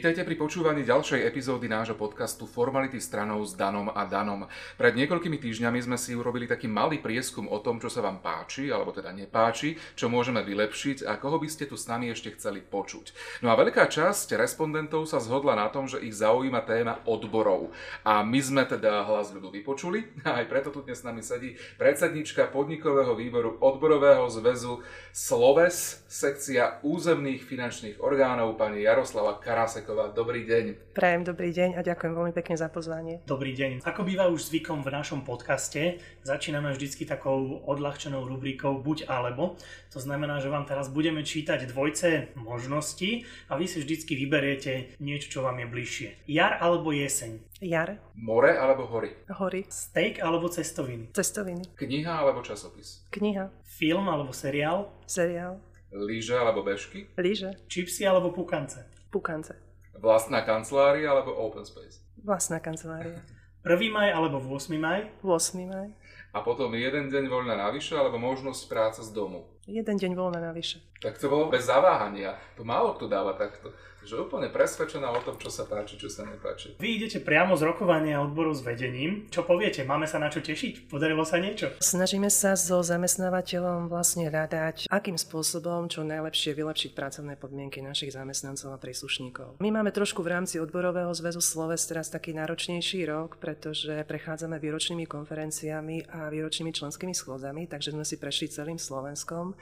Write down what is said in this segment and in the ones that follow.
Vítajte pri počúvaní ďalšej epizódy nášho podcastu Formality stranou s Danom a Danom. Pred niekoľkými týždňami sme si urobili taký malý prieskum o tom, čo sa vám páči, alebo teda nepáči, čo môžeme vylepšiť a koho by ste tu s nami ešte chceli počuť. No a veľká časť respondentov sa zhodla na tom, že ich zaujíma téma odborov. A my sme teda hlas ľudu vypočuli a aj preto tu dnes s nami sedí predsednička podnikového výboru odborového zväzu Sloves, sekcia územných finančných orgánov, pani Jaroslava Karase Paseková. Dobrý deň. Prajem dobrý deň a ďakujem veľmi pekne za pozvanie. Dobrý deň. Ako býva už zvykom v našom podcaste, začíname vždycky takou odľahčenou rubrikou buď alebo. To znamená, že vám teraz budeme čítať dvojce možností a vy si vždycky vyberiete niečo, čo vám je bližšie. Jar alebo jeseň? Jar. More alebo hory? Hory. Steak alebo cestoviny? Cestoviny. Kniha alebo časopis? Kniha. Film alebo seriál? Seriál. Lyže alebo bežky? Lyže. Čipsy alebo pukance? Pukance. Vlastná kancelária alebo open space? Vlastná kancelária. 1. maj alebo 8. maj? 8. maj. A potom jeden deň voľna navyše alebo možnosť práce z domu? Jeden deň voľna navyše. Tak to bolo bez zaváhania. To málo kto dáva takto že úplne presvedčená o tom, čo sa páči, čo sa nepáči. Vy idete priamo z rokovania odboru s vedením. Čo poviete? Máme sa na čo tešiť? Podarilo sa niečo? Snažíme sa so zamestnávateľom vlastne radať, akým spôsobom čo najlepšie vylepšiť pracovné podmienky našich zamestnancov a príslušníkov. My máme trošku v rámci odborového zväzu Sloves teraz taký náročnejší rok, pretože prechádzame výročnými konferenciami a výročnými členskými schôdzami, takže sme si prešli celým Slovenskom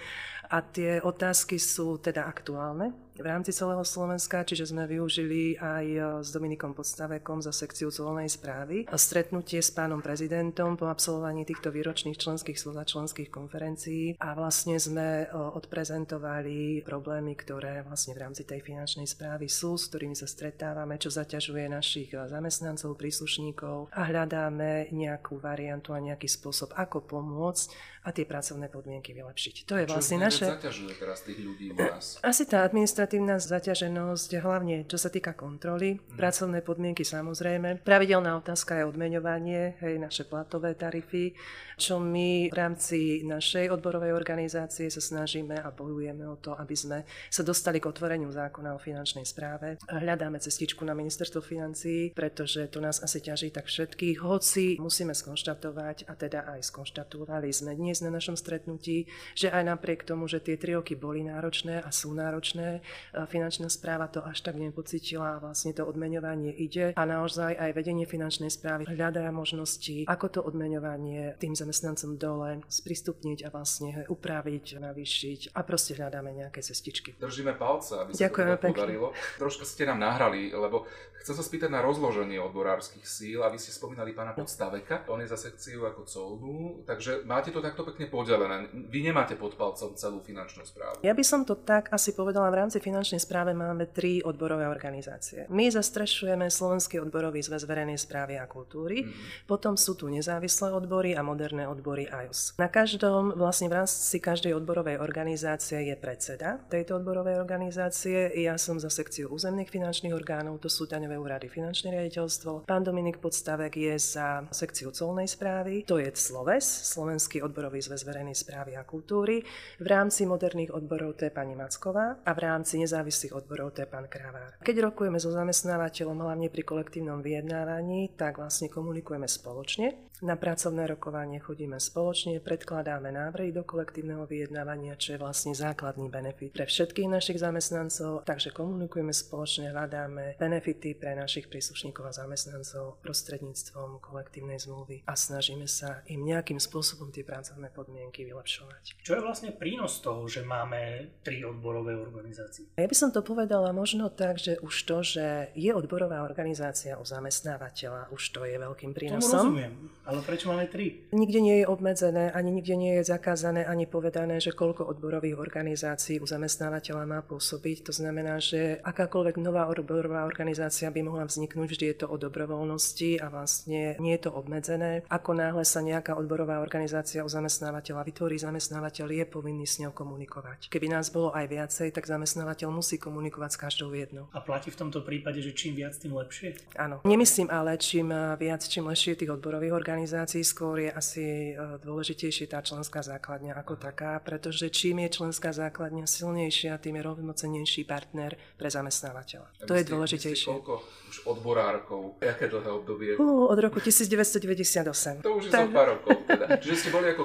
a tie otázky sú teda aktuálne v rámci celého Slovenska, čiže sme využili aj e, s Dominikom Podstavekom za sekciu colnej správy stretnutie s pánom prezidentom po absolvovaní týchto výročných členských slov a členských konferencií. A vlastne sme e, odprezentovali problémy, ktoré vlastne v rámci tej finančnej správy sú, s ktorými sa stretávame, čo zaťažuje našich e, zamestnancov, príslušníkov. A hľadáme nejakú variantu a nejaký spôsob, ako pomôcť a tie pracovné podmienky vylepšiť. To je vlastne čo naše... zaťažuje teraz tých ľudí u nás? Asi tá administratívna zaťaženosť, hlavne čo sa týka kontroly, hmm. pracovné podmienky samozrejme. Pravidelná otázka je odmeňovanie, hej, naše platové tarify, čo my v rámci našej odborovej organizácie sa snažíme a bojujeme o to, aby sme sa dostali k otvoreniu zákona o finančnej správe. Hľadáme cestičku na ministerstvo financií, pretože to nás asi ťaží tak všetkých, hoci musíme skonštatovať, a teda aj skonštatovali sme dnes dnes na našom stretnutí, že aj napriek tomu, že tie tri roky boli náročné a sú náročné, finančná správa to až tak nepocitila a vlastne to odmeňovanie ide a naozaj aj vedenie finančnej správy hľadá možnosti, ako to odmeňovanie tým zamestnancom dole sprístupniť a vlastne upraviť, navýšiť a proste hľadáme nejaké cestičky. Držíme palce, aby sa Ďakujeme to teda podarilo. Troška ste nám nahrali, lebo chcem sa spýtať na rozloženie odborárskych síl a vy ste spomínali pána Podstaveka, on je za sekciu ako colnú, takže máte to takto pekne podelené. Vy nemáte pod palcom celú finančnú správu. Ja by som to tak asi povedala. V rámci finančnej správe máme tri odborové organizácie. My zastrešujeme Slovenský odborový zväz verejnej správy a kultúry, mm-hmm. potom sú tu nezávislé odbory a moderné odbory IOS. Na každom, vlastne v rámci každej odborovej organizácie je predseda tejto odborovej organizácie. Ja som za sekciu územných finančných orgánov, to sú daňové úrady, finančné riaditeľstvo. Pán Dominik Podstavek je za sekciu colnej správy, to je Sloves, Slovenský odborový odborový zväz verejnej správy a kultúry. V rámci moderných odborov to je pani Macková a v rámci nezávislých odborov to je pán Kravár. Keď rokujeme so zamestnávateľom, hlavne pri kolektívnom vyjednávaní, tak vlastne komunikujeme spoločne na pracovné rokovanie chodíme spoločne, predkladáme návrhy do kolektívneho vyjednávania, čo je vlastne základný benefit pre všetkých našich zamestnancov, takže komunikujeme spoločne, hľadáme benefity pre našich príslušníkov a zamestnancov prostredníctvom kolektívnej zmluvy a snažíme sa im nejakým spôsobom tie pracovné podmienky vylepšovať. Čo je vlastne prínos toho, že máme tri odborové organizácie? Ja by som to povedala možno tak, že už to, že je odborová organizácia u zamestnávateľa, už to je veľkým prínosom. Tomu rozumiem. Ale prečo máme tri? Nikde nie je obmedzené, ani nikde nie je zakázané, ani povedané, že koľko odborových organizácií u zamestnávateľa má pôsobiť. To znamená, že akákoľvek nová odborová organizácia by mohla vzniknúť, vždy je to o dobrovoľnosti a vlastne nie je to obmedzené. Ako náhle sa nejaká odborová organizácia u zamestnávateľa vytvorí, zamestnávateľ je povinný s ňou komunikovať. Keby nás bolo aj viacej, tak zamestnávateľ musí komunikovať s každou jednou. A platí v tomto prípade, že čím viac, tým lepšie? Áno. Nemyslím ale, čím viac, čím lepšie tých odborových organizácií organizácií, skôr je asi dôležitejšie tá členská základňa ako taká, pretože čím je členská základňa silnejšia, tým je rovnocenejší partner pre zamestnávateľa. to je dôležitejšie. koľko už odborárkov? Aké dlhé obdobie? Uh, od roku 1998. To už je tak... za pár rokov teda. Čiže ste boli ako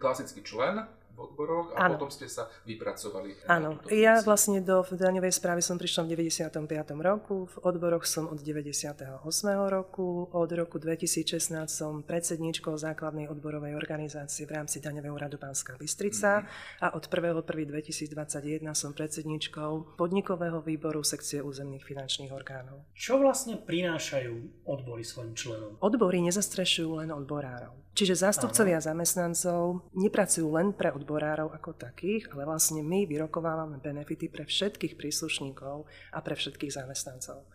klasický člen odboroch a ano. potom ste sa vypracovali. Áno, ja vlastne do daňovej správy som prišla v 95. roku, v odboroch som od 98. roku, od roku 2016 som predsedníčkou základnej odborovej organizácie v rámci daňového úradu Pánska Bystrica mm-hmm. a od 1.1.2021 som predsedníčkou podnikového výboru sekcie územných finančných orgánov. Čo vlastne prinášajú odbory svojim členom? Odbory nezastrešujú len odborárov. Čiže zástupcovia Aha. zamestnancov nepracujú len pre odborárov ako takých, ale vlastne my vyrokovávame benefity pre všetkých príslušníkov a pre všetkých zamestnancov.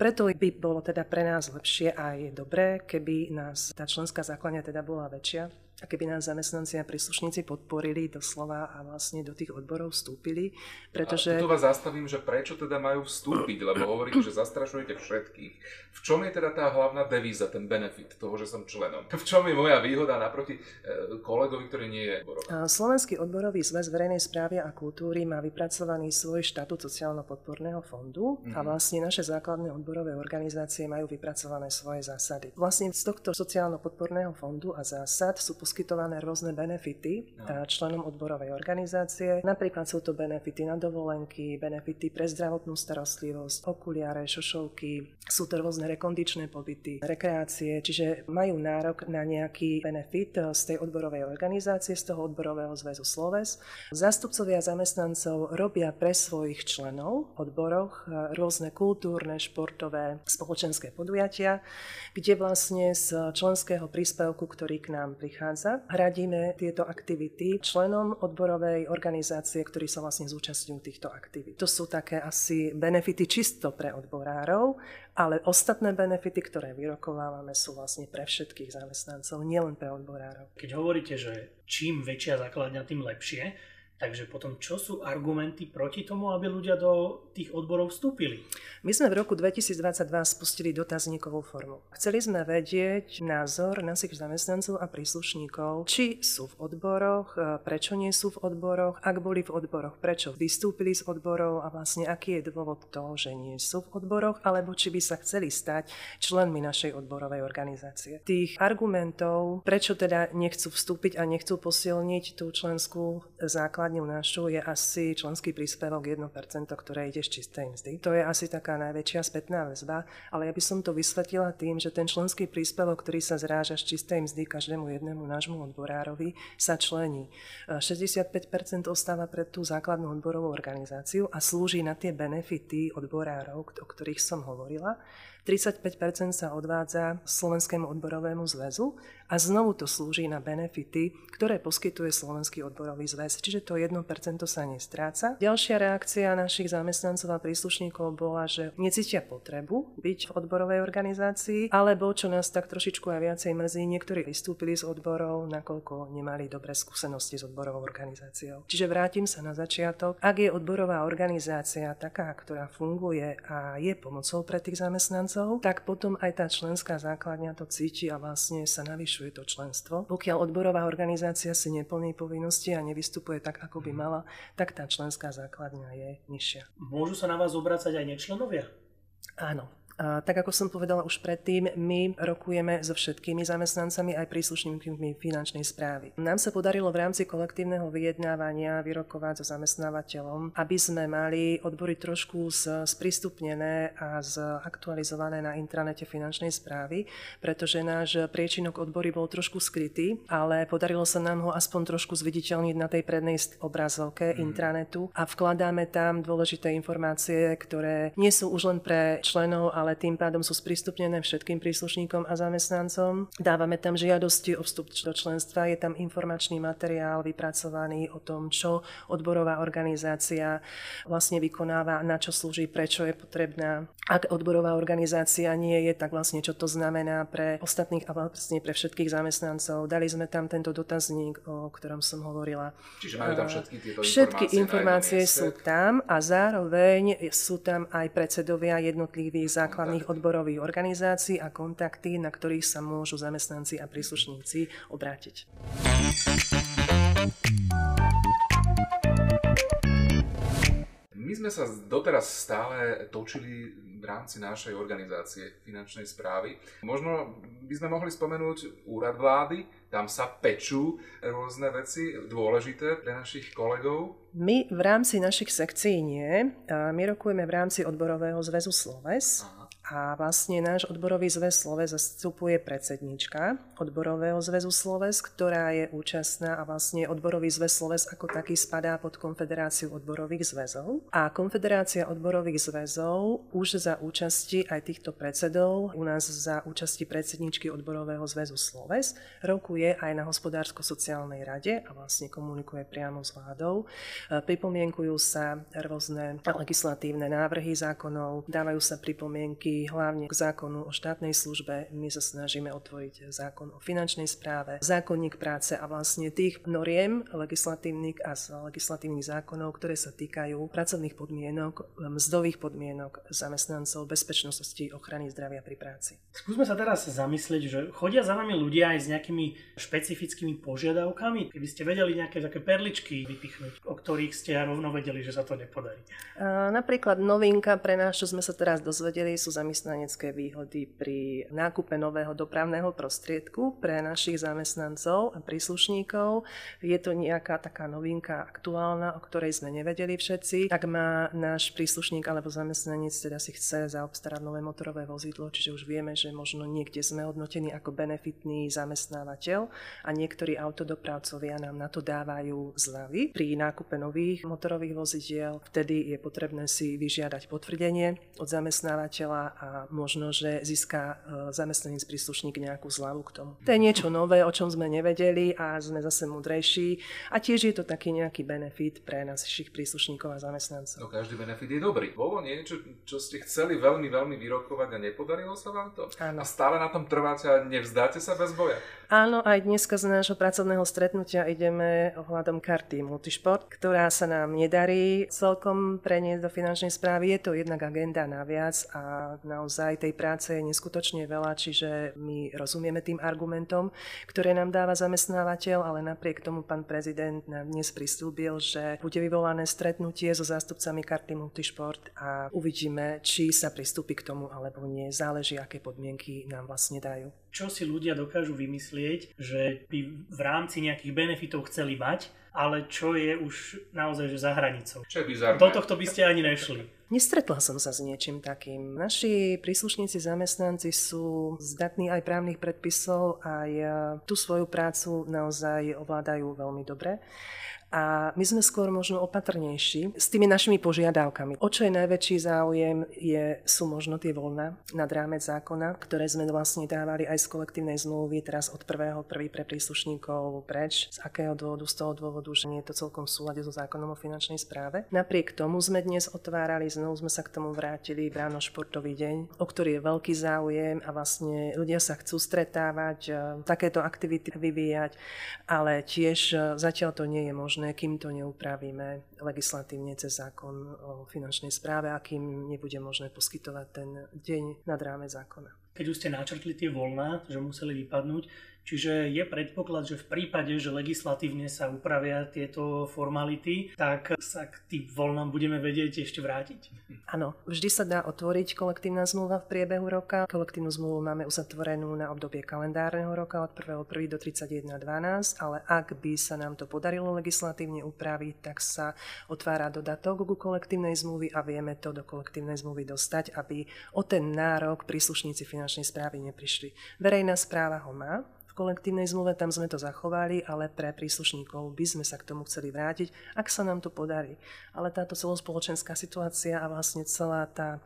Preto by bolo teda pre nás lepšie a je dobré, keby nás tá členská základňa teda bola väčšia, a keby nás zamestnanci a príslušníci podporili doslova a vlastne do tých odborov vstúpili, pretože... A tu vás zastavím, že prečo teda majú vstúpiť, lebo hovoríte, že zastrašujete všetkých. V čom je teda tá hlavná devíza, ten benefit toho, že som členom? V čom je moja výhoda naproti e, kolegovi, ktorý nie je odborový? Slovenský odborový zväz verejnej správy a kultúry má vypracovaný svoj štatút sociálno-podporného fondu mm-hmm. a mhm. vlastne naše základné odborové organizácie majú vypracované svoje zásady. Vlastne z tohto sociálno-podporného fondu a zásad sú poskytované rôzne benefity no. členom odborovej organizácie. Napríklad sú to benefity na dovolenky, benefity pre zdravotnú starostlivosť, okuliare, šošovky, sú to rôzne rekondičné pobyty, rekreácie, čiže majú nárok na nejaký benefit z tej odborovej organizácie, z toho odborového zväzu Sloves. Zástupcovia zamestnancov robia pre svojich členov v odboroch rôzne kultúrne, športové, spoločenské podujatia, kde vlastne z členského príspevku, ktorý k nám prichádza, prichádza. Hradíme tieto aktivity členom odborovej organizácie, ktorí sa vlastne zúčastňujú týchto aktivít. To sú také asi benefity čisto pre odborárov, ale ostatné benefity, ktoré vyrokovávame, sú vlastne pre všetkých zamestnancov, nielen pre odborárov. Keď hovoríte, že čím väčšia základňa, tým lepšie, Takže potom čo sú argumenty proti tomu, aby ľudia do tých odborov vstúpili? My sme v roku 2022 spustili dotazníkovú formu. Chceli sme vedieť názor našich zamestnancov a príslušníkov, či sú v odboroch, e, prečo nie sú v odboroch, ak boli v odboroch, prečo vystúpili z odborov a vlastne aký je dôvod toho, že nie sú v odboroch, alebo či by sa chceli stať členmi našej odborovej organizácie. Tých argumentov, prečo teda nechcú vstúpiť a nechcú posilniť tú členskú základ základňou našu je asi členský príspevok 1%, ktoré ide z čistej mzdy. To je asi taká najväčšia spätná väzba, ale ja by som to vysvetlila tým, že ten členský príspevok, ktorý sa zráža z čistej mzdy každému jednému nášmu odborárovi, sa člení. 65% ostáva pre tú základnú odborovú organizáciu a slúži na tie benefity odborárov, o ktorých som hovorila. 35% sa odvádza Slovenskému odborovému zväzu a znovu to slúži na benefity, ktoré poskytuje Slovenský odborový zväz, čiže to 1% sa nestráca. Ďalšia reakcia našich zamestnancov a príslušníkov bola, že necítia potrebu byť v odborovej organizácii, alebo čo nás tak trošičku aj viacej mrzí, niektorí vystúpili z odborov, nakoľko nemali dobré skúsenosti s odborovou organizáciou. Čiže vrátim sa na začiatok. Ak je odborová organizácia taká, ktorá funguje a je pomocou pre tých zamestnancov, tak potom aj tá členská základňa to cíti a vlastne sa navyšuje to členstvo. Pokiaľ odborová organizácia si neplní povinnosti a nevystupuje tak, ako by mala, tak tá členská základňa je nižšia. Môžu sa na vás obracať aj nečlenovia? Áno, a tak ako som povedala už predtým, my rokujeme so všetkými zamestnancami aj príslušníkmi finančnej správy. Nám sa podarilo v rámci kolektívneho vyjednávania vyrokovať so zamestnávateľom, aby sme mali odbory trošku sprístupnené a zaktualizované na intranete finančnej správy, pretože náš priečinok odbory bol trošku skrytý, ale podarilo sa nám ho aspoň trošku zviditeľniť na tej prednej obrazovke mm. intranetu a vkladáme tam dôležité informácie, ktoré nie sú už len pre členov, ale ale tým pádom sú sprístupnené všetkým príslušníkom a zamestnancom. Dávame tam žiadosti o vstup do členstva, je tam informačný materiál vypracovaný o tom, čo odborová organizácia vlastne vykonáva, na čo slúži, prečo je potrebná. Ak odborová organizácia nie je, tak vlastne čo to znamená pre ostatných a vlastne pre všetkých zamestnancov. Dali sme tam tento dotazník, o ktorom som hovorila. Čiže majú tam všetky tieto Všetky informácie, informácie sú tam a zároveň sú tam aj predsedovia jednotlivých základných základných odborových organizácií a kontakty, na ktorých sa môžu zamestnanci a príslušníci obrátiť. My sme sa doteraz stále točili v rámci našej organizácie finančnej správy. Možno by sme mohli spomenúť úrad vlády, tam sa pečú rôzne veci dôležité pre našich kolegov. My v rámci našich sekcií nie. My rokujeme v rámci odborového zväzu Sloves. Aha a vlastne náš odborový zväz Sloves zastupuje predsednička odborového zväzu Sloves, ktorá je účastná a vlastne odborový zväz Sloves ako taký spadá pod Konfederáciu odborových zväzov. A Konfederácia odborových zväzov už za účasti aj týchto predsedov, u nás za účasti predsedničky odborového zväzu Sloves, rokuje aj na hospodársko-sociálnej rade a vlastne komunikuje priamo s vládou. Pripomienkujú sa rôzne legislatívne návrhy zákonov, dávajú sa pripomienky hlavne k zákonu o štátnej službe. My sa snažíme otvoriť zákon o finančnej správe, zákonník práce a vlastne tých noriem legislatívnych a legislatívnych zákonov, ktoré sa týkajú pracovných podmienok, mzdových podmienok zamestnancov, bezpečnosti, ochrany zdravia pri práci. Skúsme sa teraz zamyslieť, že chodia za nami ľudia aj s nejakými špecifickými požiadavkami. Keby ste vedeli nejaké také perličky vypichnúť, o ktorých ste rovno vedeli, že sa to nepodarí. Napríklad novinka pre nás, čo sme sa teraz dozvedeli, sú zamestnanecké výhody pri nákupe nového dopravného prostriedku pre našich zamestnancov a príslušníkov. Je to nejaká taká novinka aktuálna, o ktorej sme nevedeli všetci. Ak má náš príslušník alebo zamestnanec teda si chce zaobstarať nové motorové vozidlo, čiže už vieme, že možno niekde sme hodnotení ako benefitný zamestnávateľ a niektorí autodopravcovia nám na to dávajú zľavy pri nákupe nových motorových vozidiel. Vtedy je potrebné si vyžiadať potvrdenie od zamestnávateľa a možno, že získa e, zamestnanec príslušník nejakú zľavu k tomu. To je niečo nové, o čom sme nevedeli a sme zase mudrejší a tiež je to taký nejaký benefit pre našich príslušníkov a zamestnancov. No každý benefit je dobrý. Bolo niečo, čo ste chceli veľmi, veľmi vyrokovať a nepodarilo sa vám to? Áno. A stále na tom trváte a nevzdáte sa bez boja? Áno, aj dneska z nášho pracovného stretnutia ideme ohľadom karty Multisport, ktorá sa nám nedarí celkom preniesť do finančnej správy. Je to jednak agenda naviac a naozaj tej práce je neskutočne veľa, čiže my rozumieme tým argumentom, ktoré nám dáva zamestnávateľ, ale napriek tomu pán prezident nám dnes pristúbil, že bude vyvolané stretnutie so zástupcami karty Multisport a uvidíme, či sa pristúpi k tomu alebo nie. Záleží, aké podmienky nám vlastne dajú čo si ľudia dokážu vymyslieť, že by v rámci nejakých benefitov chceli mať, ale čo je už naozaj že za hranicou. Čo je bizarné. Do tohto by ste ani nešli. Nestretla som sa s niečím takým. Naši príslušníci zamestnanci sú zdatní aj právnych predpisov, aj tú svoju prácu naozaj ovládajú veľmi dobre a my sme skôr možno opatrnejší s tými našimi požiadavkami. O čo je najväčší záujem, je, sú možno tie voľna nad rámec zákona, ktoré sme vlastne dávali aj z kolektívnej zmluvy teraz od prvého prvý pre príslušníkov preč. Z akého dôvodu? Z toho dôvodu, že nie je to celkom v súlade so zákonom o finančnej správe. Napriek tomu sme dnes otvárali, znovu sme sa k tomu vrátili v ráno športový deň, o ktorý je veľký záujem a vlastne ľudia sa chcú stretávať, e, takéto aktivity vyvíjať, ale tiež e, zatiaľ to nie je možné možné, kým to neupravíme legislatívne cez zákon o finančnej správe a kým nebude možné poskytovať ten deň nad ráme zákona. Keď už ste načrtli tie voľná, že museli vypadnúť, Čiže je predpoklad, že v prípade, že legislatívne sa upravia tieto formality, tak sa k tým voľnám budeme vedieť ešte vrátiť? Áno, vždy sa dá otvoriť kolektívna zmluva v priebehu roka. Kolektívnu zmluvu máme uzatvorenú na obdobie kalendárneho roka od 1.1. do 31.12, ale ak by sa nám to podarilo legislatívne upraviť, tak sa otvára dodatok ku kolektívnej zmluvy a vieme to do kolektívnej zmluvy dostať, aby o ten nárok príslušníci finančnej správy neprišli. Verejná správa ho má, kolektívnej zmluve, tam sme to zachovali, ale pre príslušníkov by sme sa k tomu chceli vrátiť, ak sa nám to podarí. Ale táto celospoločenská situácia a vlastne celá tá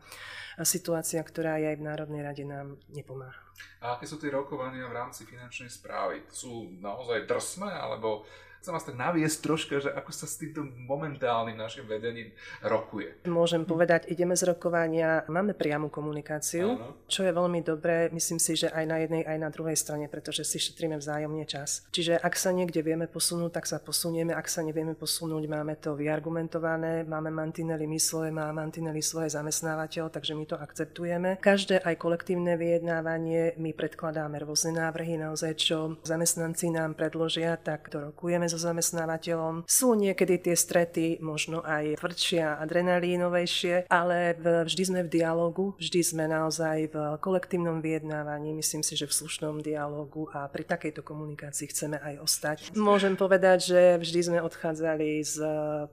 situácia, ktorá je aj v Národnej rade, nám nepomáha. A aké sú tie rokovania v rámci finančnej správy? Sú naozaj drsné, alebo chcem vás tak naviesť troška, že ako sa s týmto momentálnym našim vedením rokuje. Môžem povedať, ideme z rokovania, máme priamu komunikáciu, Áno. čo je veľmi dobré, myslím si, že aj na jednej, aj na druhej strane, pretože si šetríme vzájomne čas. Čiže ak sa niekde vieme posunúť, tak sa posunieme, ak sa nevieme posunúť, máme to vyargumentované, máme mantinely my svoje, má mantinely svoje zamestnávateľ, takže my to akceptujeme. Každé aj kolektívne vyjednávanie my predkladáme rôzne návrhy, naozaj čo zamestnanci nám predložia, tak to rokujeme so zamestnávateľom. Sú niekedy tie strety možno aj tvrdšie a adrenalínovejšie, ale vždy sme v dialogu, vždy sme naozaj v kolektívnom vyjednávaní, myslím si, že v slušnom dialogu a pri takejto komunikácii chceme aj ostať. Môžem povedať, že vždy sme odchádzali s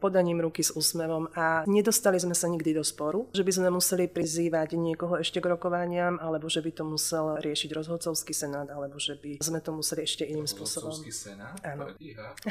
podaním ruky s úsmevom a nedostali sme sa nikdy do sporu, že by sme museli prizývať niekoho ešte k rokovaniam, alebo že by to musel riešiť rozhodcovský senát, alebo že by sme to museli ešte iným spôsobom. Rozhodcovský senát? Áno.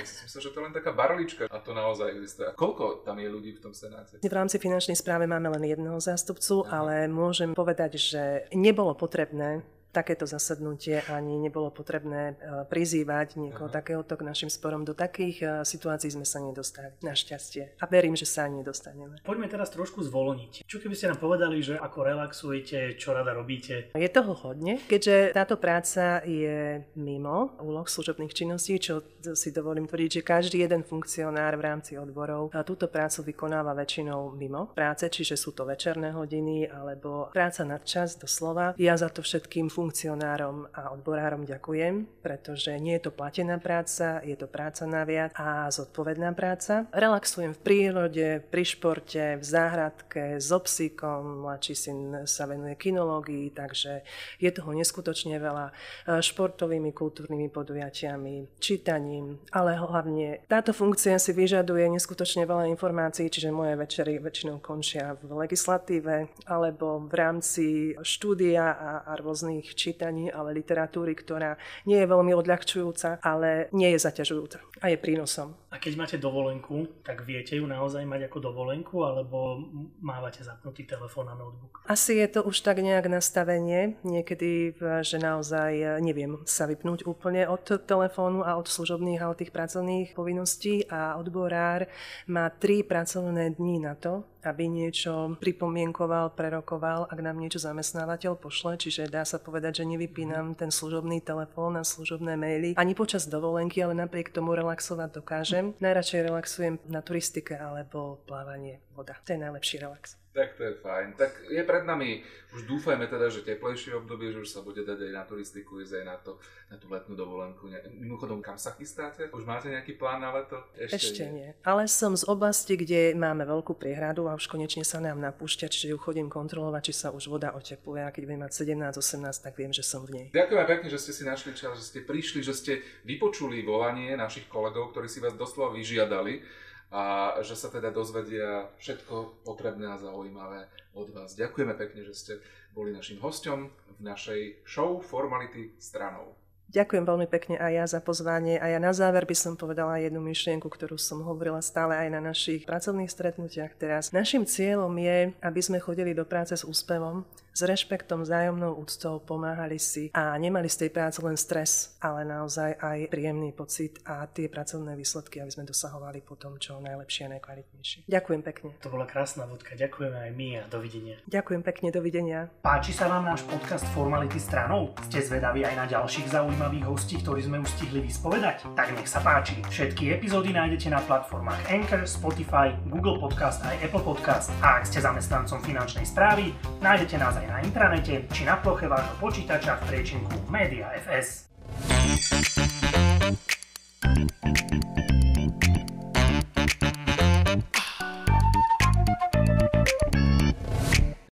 Myslím, že to je len taká barlička a to naozaj existuje. A koľko tam je ľudí v tom senáte? V rámci finančnej správe máme len jedného zástupcu, Aha. ale môžem povedať, že nebolo potrebné takéto zasadnutie ani nebolo potrebné e, prizývať niekoho Aha. takéhoto k našim sporom. Do takých e, situácií sme sa nedostali, našťastie. A verím, že sa ani nedostaneme. Poďme teraz trošku zvoloniť. Čo keby ste nám povedali, že ako relaxujete, čo rada robíte? Je toho hodne, keďže táto práca je mimo úloh služobných činností, čo si dovolím tvrdiť, že každý jeden funkcionár v rámci odborov túto prácu vykonáva väčšinou mimo práce, čiže sú to večerné hodiny alebo práca nad čas doslova. Ja za to všetkým funkcionárom funkcionárom a odborárom ďakujem, pretože nie je to platená práca, je to práca naviac a zodpovedná práca. Relaxujem v prírode, pri športe, v záhradke, s obsíkom, mladší syn sa venuje kinológii, takže je toho neskutočne veľa športovými, kultúrnymi podujatiami, čítaním, ale hlavne táto funkcia si vyžaduje neskutočne veľa informácií, čiže moje večery väčšinou končia v legislatíve alebo v rámci štúdia a, a rôznych čítaní, ale literatúry, ktorá nie je veľmi odľahčujúca, ale nie je zaťažujúca a je prínosom. A keď máte dovolenku, tak viete ju naozaj mať ako dovolenku, alebo mávate zapnutý telefón a notebook? Asi je to už tak nejak nastavenie, niekedy, že naozaj neviem sa vypnúť úplne od telefónu a od služobných a od tých pracovných povinností a odborár má tri pracovné dní na to, aby niečo pripomienkoval, prerokoval, ak nám niečo zamestnávateľ pošle, čiže dá sa povedať, že nevypínam ten služobný telefón a služobné maily ani počas dovolenky, ale napriek tomu relaxovať dokážem. Najradšej relaxujem na turistike alebo plávanie voda. To je najlepší relax. Tak to je fajn. Tak je pred nami, už dúfajme teda, že teplejšie obdobie, že už sa bude dať aj na turistiku, ísť aj na, to, na tú letnú dovolenku. Mimochodom, kam sa chystáte? Už máte nejaký plán na leto? Ešte, Ešte nie. nie. Ale som z oblasti, kde máme veľkú priehradu a už konečne sa nám napúšťa, čiže ju chodím kontrolovať, či sa už voda otepluje a keď budem mať 17-18, tak viem, že som v nej. Ďakujem pekne, že ste si našli čas, že ste prišli, že ste vypočuli volanie našich kolegov, ktorí si vás doslova vyžiadali a že sa teda dozvedia všetko potrebné a zaujímavé od vás. Ďakujeme pekne, že ste boli našim hostom v našej show Formality stranou. Ďakujem veľmi pekne aj ja za pozvanie a ja na záver by som povedala jednu myšlienku, ktorú som hovorila stále aj na našich pracovných stretnutiach teraz. Našim cieľom je, aby sme chodili do práce s úspevom, s rešpektom, vzájomnou úctou, pomáhali si a nemali z tej práce len stres, ale naozaj aj príjemný pocit a tie pracovné výsledky, aby sme dosahovali potom čo najlepšie a najkvalitnejšie. Ďakujem pekne. To bola krásna vodka, ďakujeme aj my a dovidenia. Ďakujem pekne, dovidenia. Páči sa vám náš podcast Formality stranou? Ste zvedaví aj na ďalších zaujímavých hostí, ktorí sme už stihli vyspovedať? Tak nech sa páči. Všetky epizódy nájdete na platformách Anchor, Spotify, Google Podcast aj Apple Podcast. A ak ste zamestnancom finančnej správy, nájdete nás aj na intranete či na ploche vášho počítača v priečinku Media FS.